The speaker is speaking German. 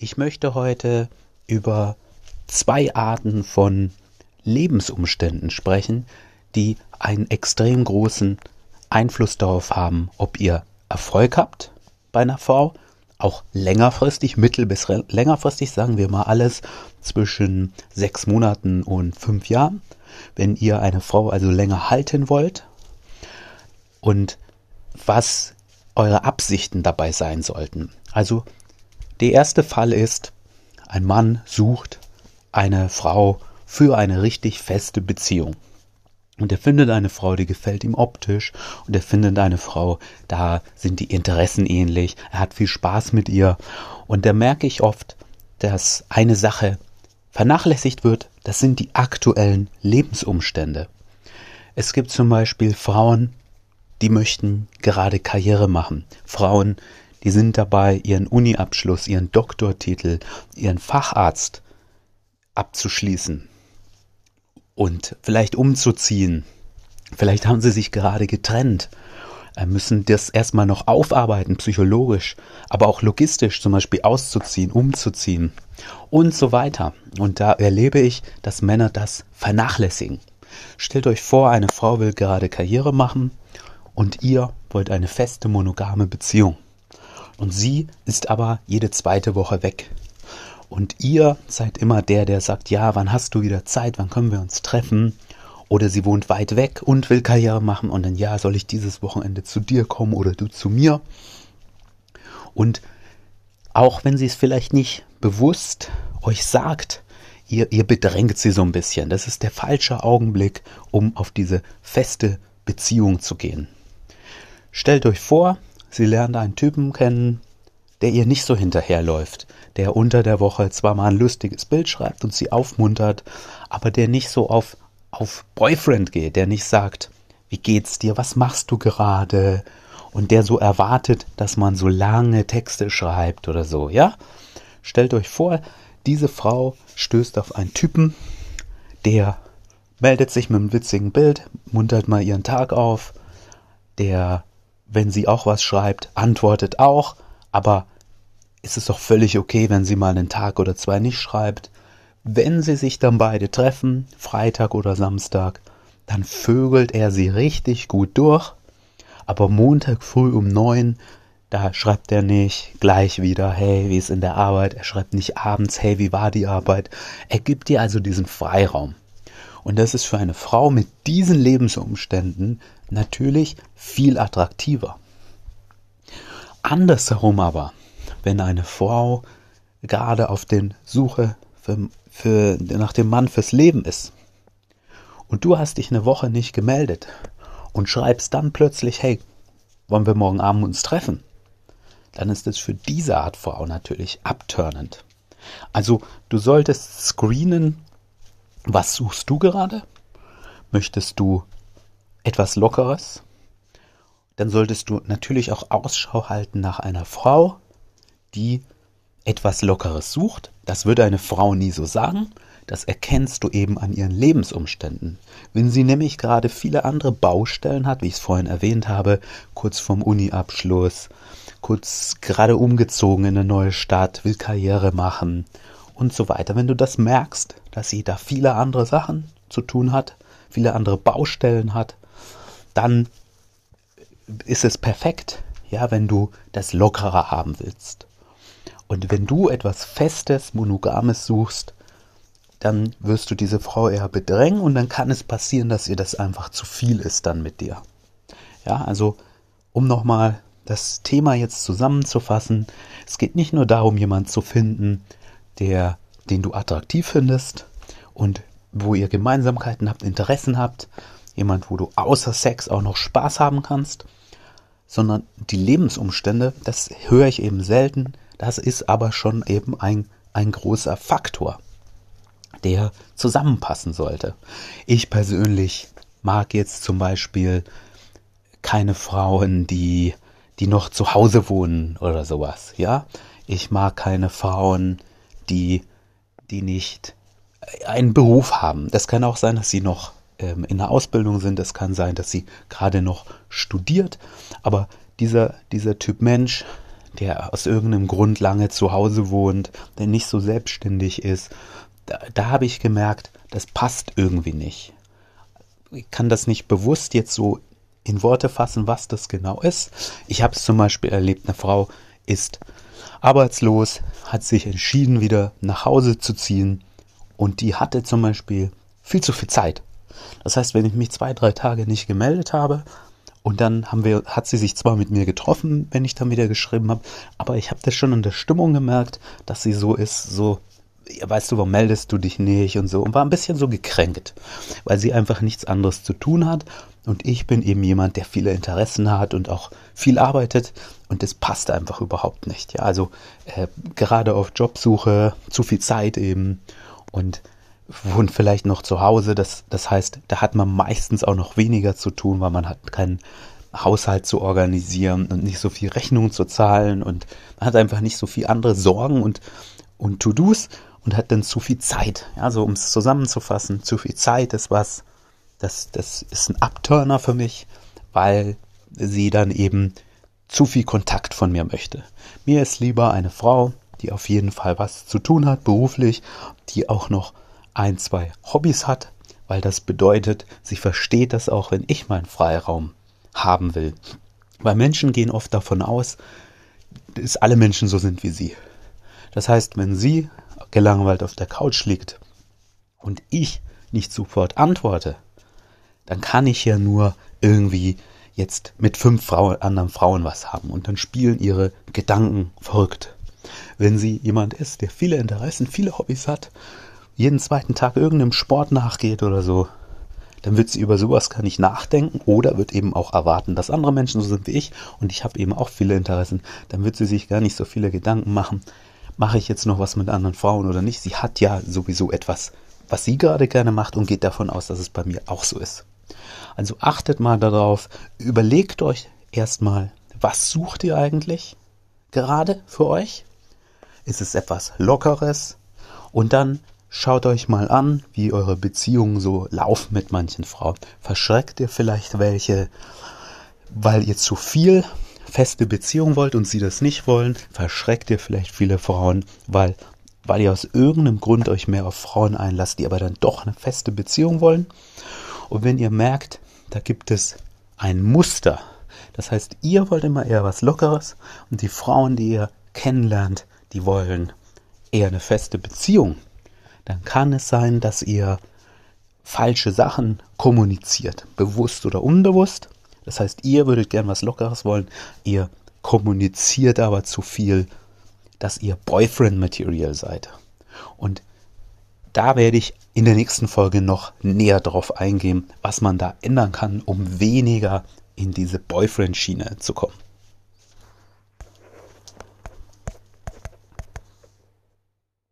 Ich möchte heute über zwei Arten von Lebensumständen sprechen, die einen extrem großen Einfluss darauf haben, ob ihr Erfolg habt bei einer Frau, auch längerfristig, mittel- bis längerfristig, sagen wir mal alles zwischen sechs Monaten und fünf Jahren, wenn ihr eine Frau also länger halten wollt und was eure Absichten dabei sein sollten. Also der erste Fall ist, ein Mann sucht eine Frau für eine richtig feste Beziehung. Und er findet eine Frau, die gefällt ihm optisch. Und er findet eine Frau, da sind die Interessen ähnlich. Er hat viel Spaß mit ihr. Und da merke ich oft, dass eine Sache vernachlässigt wird. Das sind die aktuellen Lebensumstände. Es gibt zum Beispiel Frauen, die möchten gerade Karriere machen. Frauen, die sind dabei, ihren Uni-Abschluss, ihren Doktortitel, ihren Facharzt abzuschließen und vielleicht umzuziehen. Vielleicht haben sie sich gerade getrennt, äh, müssen das erstmal noch aufarbeiten, psychologisch, aber auch logistisch, zum Beispiel auszuziehen, umzuziehen und so weiter. Und da erlebe ich, dass Männer das vernachlässigen. Stellt euch vor, eine Frau will gerade Karriere machen und ihr wollt eine feste monogame Beziehung. Und sie ist aber jede zweite Woche weg. Und ihr seid immer der, der sagt, ja, wann hast du wieder Zeit, wann können wir uns treffen? Oder sie wohnt weit weg und will Karriere machen und dann, ja, soll ich dieses Wochenende zu dir kommen oder du zu mir? Und auch wenn sie es vielleicht nicht bewusst euch sagt, ihr, ihr bedrängt sie so ein bisschen. Das ist der falsche Augenblick, um auf diese feste Beziehung zu gehen. Stellt euch vor, Sie lernt einen Typen kennen, der ihr nicht so hinterherläuft, der unter der Woche zwar mal ein lustiges Bild schreibt und sie aufmuntert, aber der nicht so auf, auf Boyfriend geht, der nicht sagt, wie geht's dir, was machst du gerade, und der so erwartet, dass man so lange Texte schreibt oder so, ja? Stellt euch vor, diese Frau stößt auf einen Typen, der meldet sich mit einem witzigen Bild, muntert mal ihren Tag auf, der wenn sie auch was schreibt, antwortet auch, aber ist es doch völlig okay, wenn sie mal einen Tag oder zwei nicht schreibt. Wenn sie sich dann beide treffen, Freitag oder Samstag, dann vögelt er sie richtig gut durch, aber Montag früh um neun, da schreibt er nicht gleich wieder, hey, wie ist in der Arbeit? Er schreibt nicht abends, hey, wie war die Arbeit? Er gibt ihr also diesen Freiraum. Und das ist für eine Frau mit diesen Lebensumständen natürlich viel attraktiver. Andersherum aber, wenn eine Frau gerade auf den Suche für, für, nach dem Mann fürs Leben ist und du hast dich eine Woche nicht gemeldet und schreibst dann plötzlich, hey, wollen wir morgen Abend uns treffen? Dann ist es für diese Art Frau natürlich abturnend. Also du solltest screenen, was suchst du gerade? Möchtest du etwas Lockeres? Dann solltest du natürlich auch Ausschau halten nach einer Frau, die etwas Lockeres sucht. Das würde eine Frau nie so sagen. Das erkennst du eben an ihren Lebensumständen. Wenn sie nämlich gerade viele andere Baustellen hat, wie ich es vorhin erwähnt habe, kurz vorm Uni-Abschluss, kurz gerade umgezogen in eine neue Stadt, will Karriere machen und so weiter. Wenn du das merkst, dass sie da viele andere Sachen zu tun hat, viele andere Baustellen hat, dann ist es perfekt, ja, wenn du das lockerer haben willst. Und wenn du etwas Festes, Monogames suchst, dann wirst du diese Frau eher bedrängen und dann kann es passieren, dass ihr das einfach zu viel ist dann mit dir. Ja, also um nochmal das Thema jetzt zusammenzufassen, es geht nicht nur darum, jemanden zu finden, der, den du attraktiv findest und wo ihr Gemeinsamkeiten habt, Interessen habt, jemand, wo du außer Sex auch noch Spaß haben kannst, sondern die Lebensumstände, das höre ich eben selten, das ist aber schon eben ein, ein großer Faktor, der zusammenpassen sollte. Ich persönlich mag jetzt zum Beispiel keine Frauen, die, die noch zu Hause wohnen oder sowas, ja. Ich mag keine Frauen, die, die nicht einen Beruf haben. Das kann auch sein, dass sie noch ähm, in der Ausbildung sind. Es kann sein, dass sie gerade noch studiert. Aber dieser, dieser Typ Mensch, der aus irgendeinem Grund lange zu Hause wohnt, der nicht so selbstständig ist, da, da habe ich gemerkt, das passt irgendwie nicht. Ich kann das nicht bewusst jetzt so in Worte fassen, was das genau ist. Ich habe es zum Beispiel erlebt, eine Frau ist arbeitslos, hat sich entschieden, wieder nach Hause zu ziehen und die hatte zum Beispiel viel zu viel Zeit. Das heißt, wenn ich mich zwei, drei Tage nicht gemeldet habe, und dann haben wir, hat sie sich zwar mit mir getroffen, wenn ich dann wieder geschrieben habe, aber ich habe das schon in der Stimmung gemerkt, dass sie so ist, so, weißt du, warum meldest du dich nicht und so, und war ein bisschen so gekränkt, weil sie einfach nichts anderes zu tun hat. Und ich bin eben jemand, der viele Interessen hat und auch viel arbeitet und das passt einfach überhaupt nicht. Ja, also äh, gerade auf Jobsuche, zu viel Zeit eben und wohnt vielleicht noch zu Hause. Das, das heißt, da hat man meistens auch noch weniger zu tun, weil man hat keinen Haushalt zu organisieren und nicht so viel Rechnung zu zahlen und man hat einfach nicht so viel andere Sorgen und, und To-Dos und hat dann zu viel Zeit. Ja, so um es zusammenzufassen, zu viel Zeit ist was, das, das ist ein Abturner für mich, weil sie dann eben zu viel Kontakt von mir möchte. Mir ist lieber eine Frau, die auf jeden Fall was zu tun hat, beruflich, die auch noch ein, zwei Hobbys hat, weil das bedeutet, sie versteht das auch, wenn ich meinen Freiraum haben will. Weil Menschen gehen oft davon aus, dass alle Menschen so sind wie sie. Das heißt, wenn sie gelangweilt auf der Couch liegt und ich nicht sofort antworte, dann kann ich ja nur irgendwie jetzt mit fünf Frauen, anderen Frauen was haben und dann spielen ihre Gedanken verrückt. Wenn sie jemand ist, der viele Interessen, viele Hobbys hat jeden zweiten Tag irgendeinem Sport nachgeht oder so, dann wird sie über sowas gar nicht nachdenken oder wird eben auch erwarten, dass andere Menschen so sind wie ich und ich habe eben auch viele Interessen. Dann wird sie sich gar nicht so viele Gedanken machen, mache ich jetzt noch was mit anderen Frauen oder nicht. Sie hat ja sowieso etwas, was sie gerade gerne macht und geht davon aus, dass es bei mir auch so ist. Also achtet mal darauf, überlegt euch erstmal, was sucht ihr eigentlich gerade für euch? Ist es etwas Lockeres? Und dann Schaut euch mal an, wie eure Beziehungen so laufen mit manchen Frauen. Verschreckt ihr vielleicht welche, weil ihr zu viel feste Beziehung wollt und sie das nicht wollen? Verschreckt ihr vielleicht viele Frauen, weil, weil ihr aus irgendeinem Grund euch mehr auf Frauen einlasst, die aber dann doch eine feste Beziehung wollen? Und wenn ihr merkt, da gibt es ein Muster, das heißt, ihr wollt immer eher was Lockeres und die Frauen, die ihr kennenlernt, die wollen eher eine feste Beziehung dann kann es sein, dass ihr falsche Sachen kommuniziert, bewusst oder unbewusst. Das heißt, ihr würdet gern was Lockeres wollen, ihr kommuniziert aber zu viel, dass ihr Boyfriend-Material seid. Und da werde ich in der nächsten Folge noch näher darauf eingehen, was man da ändern kann, um weniger in diese Boyfriend-Schiene zu kommen.